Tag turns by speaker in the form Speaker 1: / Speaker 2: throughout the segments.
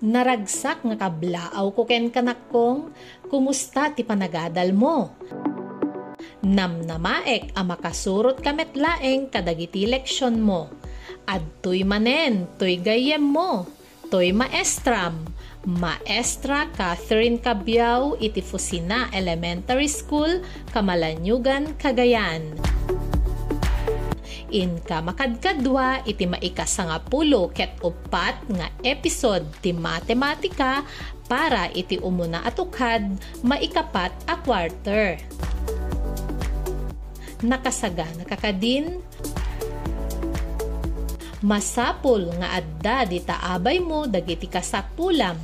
Speaker 1: naragsak nga kablaaw ko ken kanak kong, kumusta ti panagadal mo? Namnamaek a makasurot kamet laeng kadagiti leksyon mo. Adtoy manen, toy gayem mo, toy maestram, Maestra Catherine Cabiao iti Fusina Elementary School, Kamalanyugan, Cagayan. Inka makadkadwa iti maikasangapulo ket upat nga episode ti matematika para iti umuna atukad maikapat a quarter. Nakasaga nakakadin. Masapul nga adda di taabay mo dagiti kasapulam.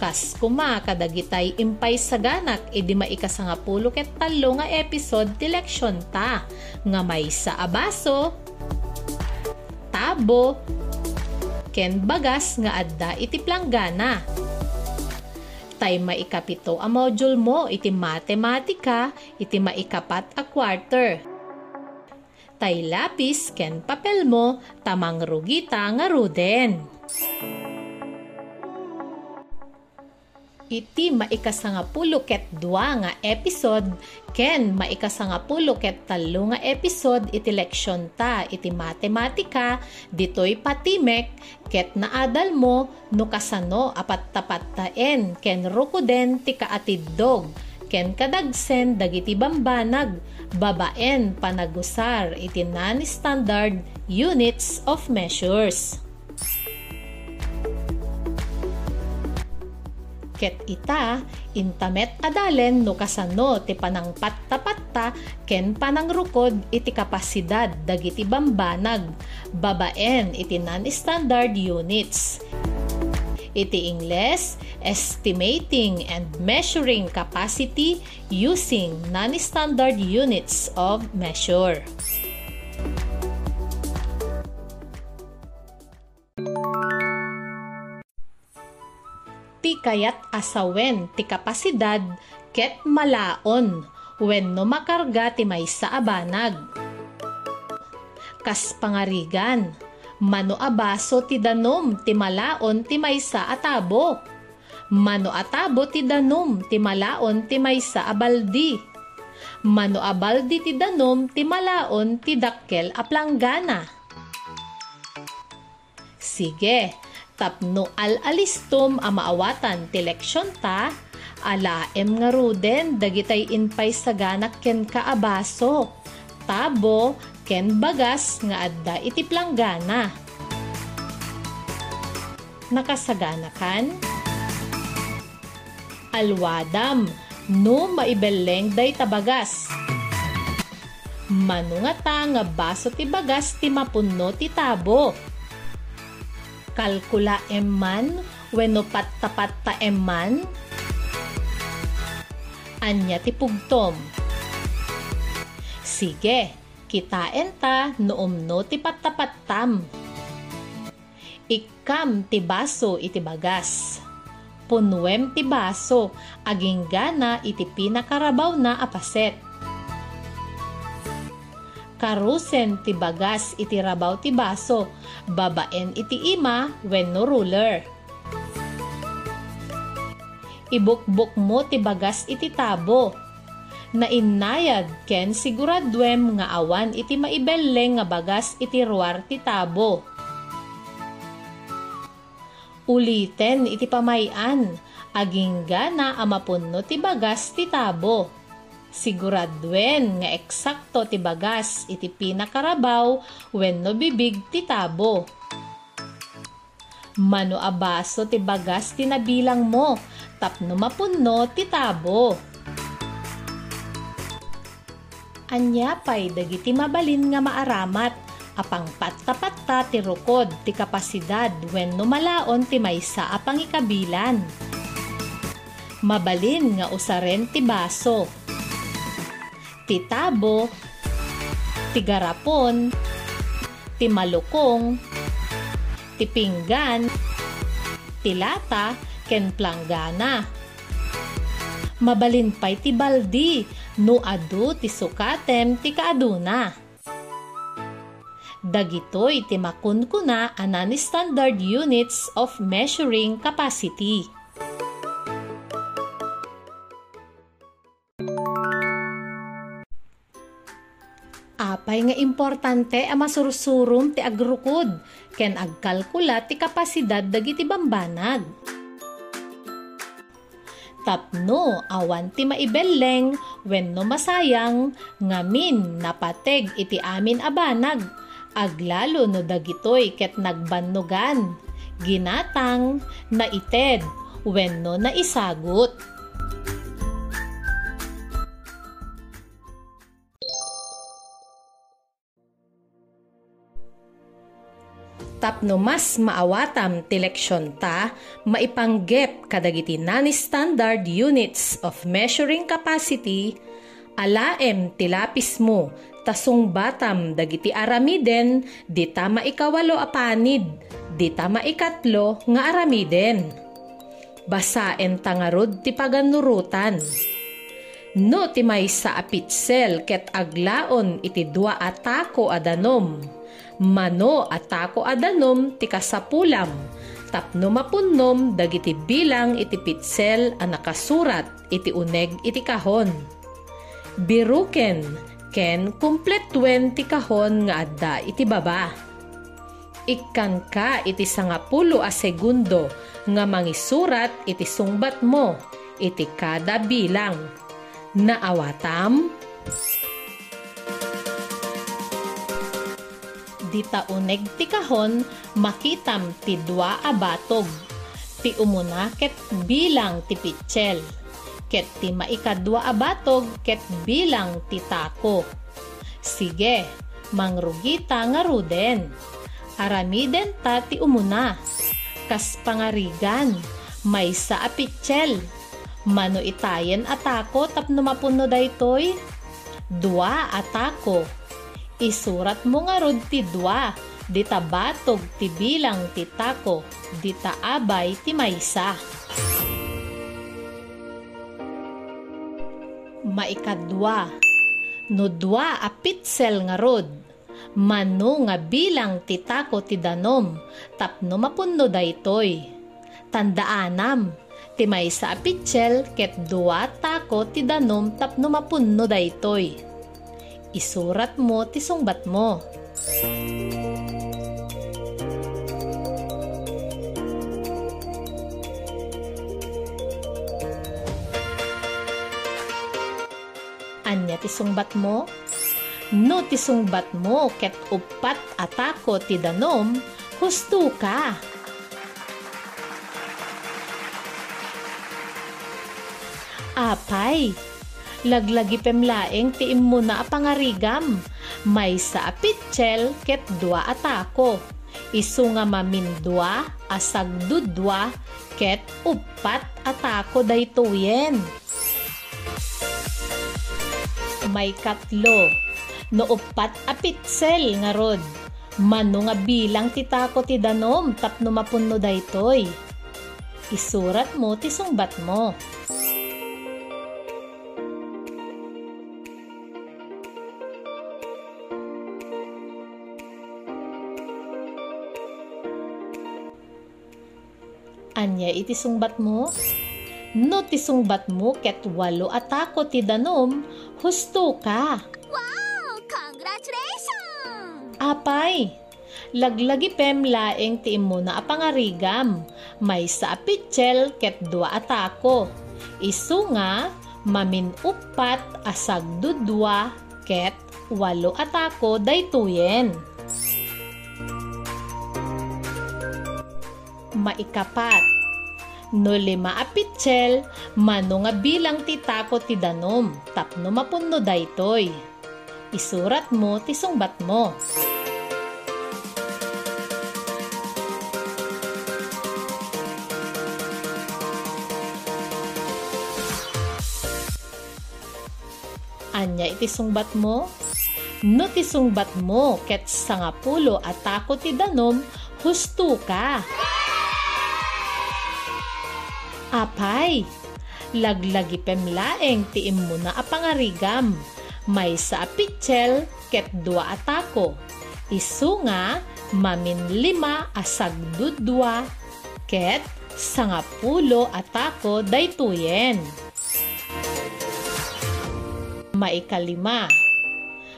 Speaker 1: Kas kuma kadagitay impay saganak idi maikasa nga pulo ket talo nga episode ti leksyon ta. Nga may sa abaso tabo ken bagas nga adda iti planggana. Tay maikapito a module mo iti matematika iti maikapat a quarter. Tay lapis ken papel mo tamang rugita nga ruden. Iti maikasangapulo ket dua nga episode ken maikasangapulo ket talo nga episode iti leksyon ta iti matematika ditoy patimek ket naadal mo no kasano apat tapat taen ken rukuden ti kaatiddog ken kadagsen dagiti bambanag babaen panagusar iti non-standard units of measures. Ket ita, intamet adalen no kasano ti panangpat tapatta ken panangrukod iti kapasidad dagiti bambanag babaen iti non-standard units iti Ingles, estimating and measuring capacity using non-standard units of measure. Kayat asawen ti kapasidad ket malaon when no makarga ti may sa abanag. Kas pangarigan, Mano abaso ti danom ti malaon ti maysa atabo. Mano atabo ti danom ti malaon ti maysa abaldi. Mano abaldi ti danom ti malaon ti dakkel a planggana. Sige, tapno al-alistom a maawatan ti leksyon ta, alaem nga ruden dagitay inpay saganak ken kaabaso. Tabo, ken bagas nga adda iti planggana. Nakasagana kan? Alwadam no maibeleng day tabagas. Manungata nga baso ti bagas ti mapunno ti tabo. Kalkula emman wenno pattapat ta emman. Anya ti pugtom. Sige, Kitain ta noom no ti pattapatam. Ikam ti baso iti bagas. Punwem ti baso, aging gana iti pinakarabaw na apaset. Karusen ti bagas iti rabaw ti baso, babaen iti ima when no ruler. Ibukbuk mo ti bagas iti tabo, na inayad ken siguradwem nga awan iti maibelleng nga bagas iti ruar ti tabo. Uliten iti pamayan, aging gana amapunno ti bagas ti tabo. Siguradwen nga eksakto ti bagas iti pinakarabaw wenno bibig ti tabo. Mano abaso ti bagas ti nabilang mo tapno mapunno ti tabo anyapay dagiti mabalin nga maaramat apang patta-patta ti rukod ti kapasidad when numalaon ti maysa apang ikabilan. Mabalin nga usaren ti baso. Ti tabo, ti garapon, ti malukong, ti pinggan, ti lata, ken planggana. Mabalin pa'y ti baldi, no adu ti sukatem ti kaaduna. Dagitoy ti makunkuna anan standard units of measuring capacity. Apay nga importante ang masursurum ti agrukod ken agkalkula ti kapasidad dagiti bambanag. Tapno awan ti maibelleng wenno masayang ngamin napateg iti amin abanag aglalo no dagitoy ket nagbannugan ginatang naited wenno naisagot. Tapno mas maawatam ti leksyon ta, maipanggep kadagiti non-standard units of measuring capacity, alaem ti lapis mo, tasong batam dagiti aramiden, di ta maikawalo apanid, di ta maikatlo nga aramiden. Basaen tangarod ti paganurutan. No ti may sa apitsel ket aglaon iti dua atako adanom mano atako adanom ti kasapulam tapno mapunnom dagiti bilang iti pitsel a nakasurat iti uneg iti kahon. Biruken ken kumpletuen ti kahon nga adda iti baba. Ikkan ka iti sangapulo a segundo nga mangisurat iti sungbat mo iti kada bilang. Naawatam? Dita uneg ti kahon makitam ti dua a batog. Ti umuna ket bilang ti pitchel. Ket ti maikadwa a batog ket bilang ti tako. Sige, mangrugita nga ruden. Aramiden ta ti umuna. Kas pangarigan, may sa apitchel. Mano itayen atako tapno mapuno daytoy? Dua atako Isurat mo nga rod ti dua, di batog ti bilang ti tako, di abay ti maysa. Maikadwa, no dua a pitsel nga rod, mano nga bilang ti tako ti danom, tapno mapuno daytoy. Tandaanam, ti maysa a pitsel ket dua tako ti danom tapno mapuno daytoy isurat mo ti sungbat mo. Anya ti sungbat mo? No ti sungbat mo ket upat atako ti danom, husto ka. Apay, laglagi pemlaeng ti imuna a pangarigam. May sa apitchel ket dua atako. Isu nga mamindwa asagdudwa ket upat atako daytoyen. May katlo no upat apitsel nga rod. Mano nga bilang ti tako ti danom tapno mapunno daytoy. Isurat mo ti sungbat mo. Anya iti sungbat mo? No ti sungbat mo ket walo atako ti danom, husto ka.
Speaker 2: Wow! Congratulations!
Speaker 1: Apay, laglagi pem laeng ti imo na apangarigam, may sa apitchel ket dua atako. Isu nga, mamin upat asag dudwa ket walo atako daytoyen. Maikapat. No lima apitsel, mano nga bilang ti tako ti danom, tapno mapunno daytoy. Isurat mo ti sungbat mo. Anya iti sungbat mo? No ti sungbat mo ket sangapulo atako ti danom, husto ka. Apay, laglagi pemlaeng ti imuna a pangarigam, may sa apitchel ket dua atako. Isu nga mamin lima asag dudwa ket sangapulo atako daytoyen. Maikalima.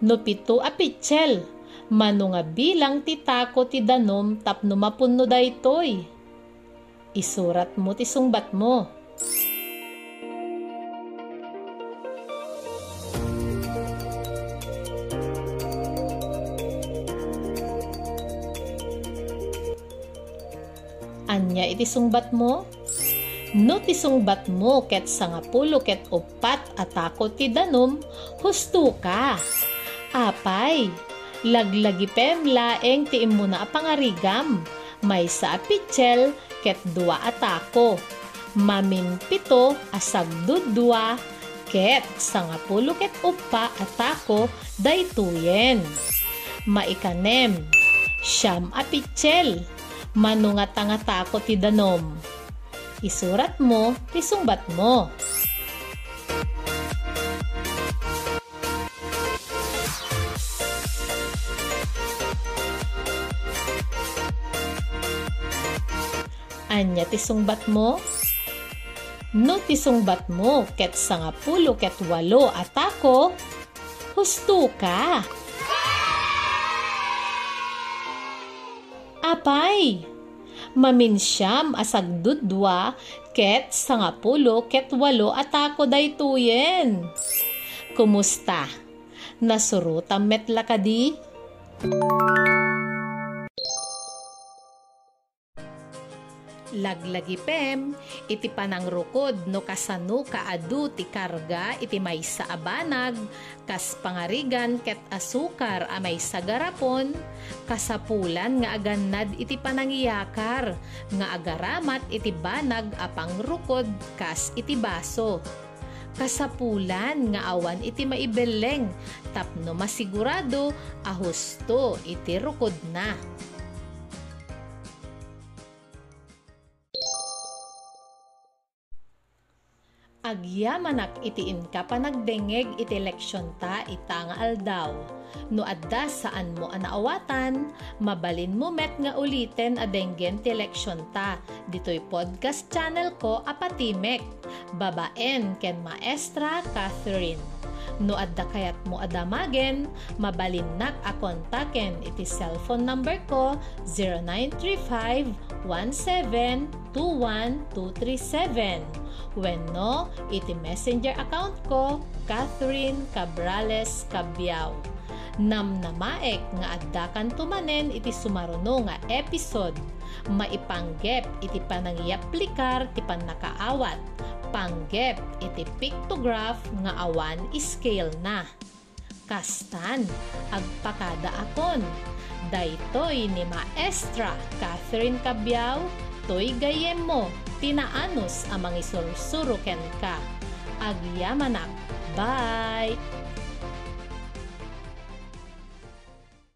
Speaker 1: No pito a pitchel, mano nga bilang ti tako ti danom tapno mapunno daytoy. Isurat mo ti sungbat mo. Anya iti sungbat mo? No ti sungbat mo ket sangapulo ket upat atako ti danom, husto ka. Apay, laglagi pem laeng ti imuna a pangarigam, may sa apitsel ket dua atako. Mamin pito asag dudwa ket sangapulo ket upa atako daytoyen. Maikanem, siyam apitsel, manungat nga tako ti danom. Isurat mo, ti sungbat mo. Anya ti sungbat mo? No ti sungbat mo ket sangapulo ket walo atako, husto ka. Apay, maminsyam asagdudwa ket sangapulo ket walo atako daytoyen. Kumusta? Nasurutam metla kadi? Laglagi pem, iti panang rukod no kasano kaadu ti karga iti may sa abanag, kas pangarigan ket asukar a may sa garapon, kasapulan nga agannad iti panangiyakar, nga agaramat iti banag a pangrukod kas iti baso. Kasapulan nga awan iti maibeleng, tapno masigurado a husto iti rukod na. Agyamanak itiin ka pa nagdengeg iti leksyon ta ita nga aldaw. No adda saan mo anaawatan, mabalin mo met nga uliten a denggen ti leksyon ta. Dito'y podcast channel ko Apatimek. Babaen ken Maestra Catherine. No adda kayat mo adamagen, mabalin nak a kontaken iti cellphone number ko 0935 1721 Wenno, iti messenger account ko, Catherine Cabrales Cabiao. Nam namaek nga addakan tumanen iti sumaruno nga episode. Maipanggep iti panangyaplikar ti panakaawat. Panggep iti pictograph nga awan scale na. Kastan, agpakada akon. Daytoy ni Maestra Catherine Cabiao, toy gayem mo tinaanos amang isursuruken ka. Agyamanak. Bye!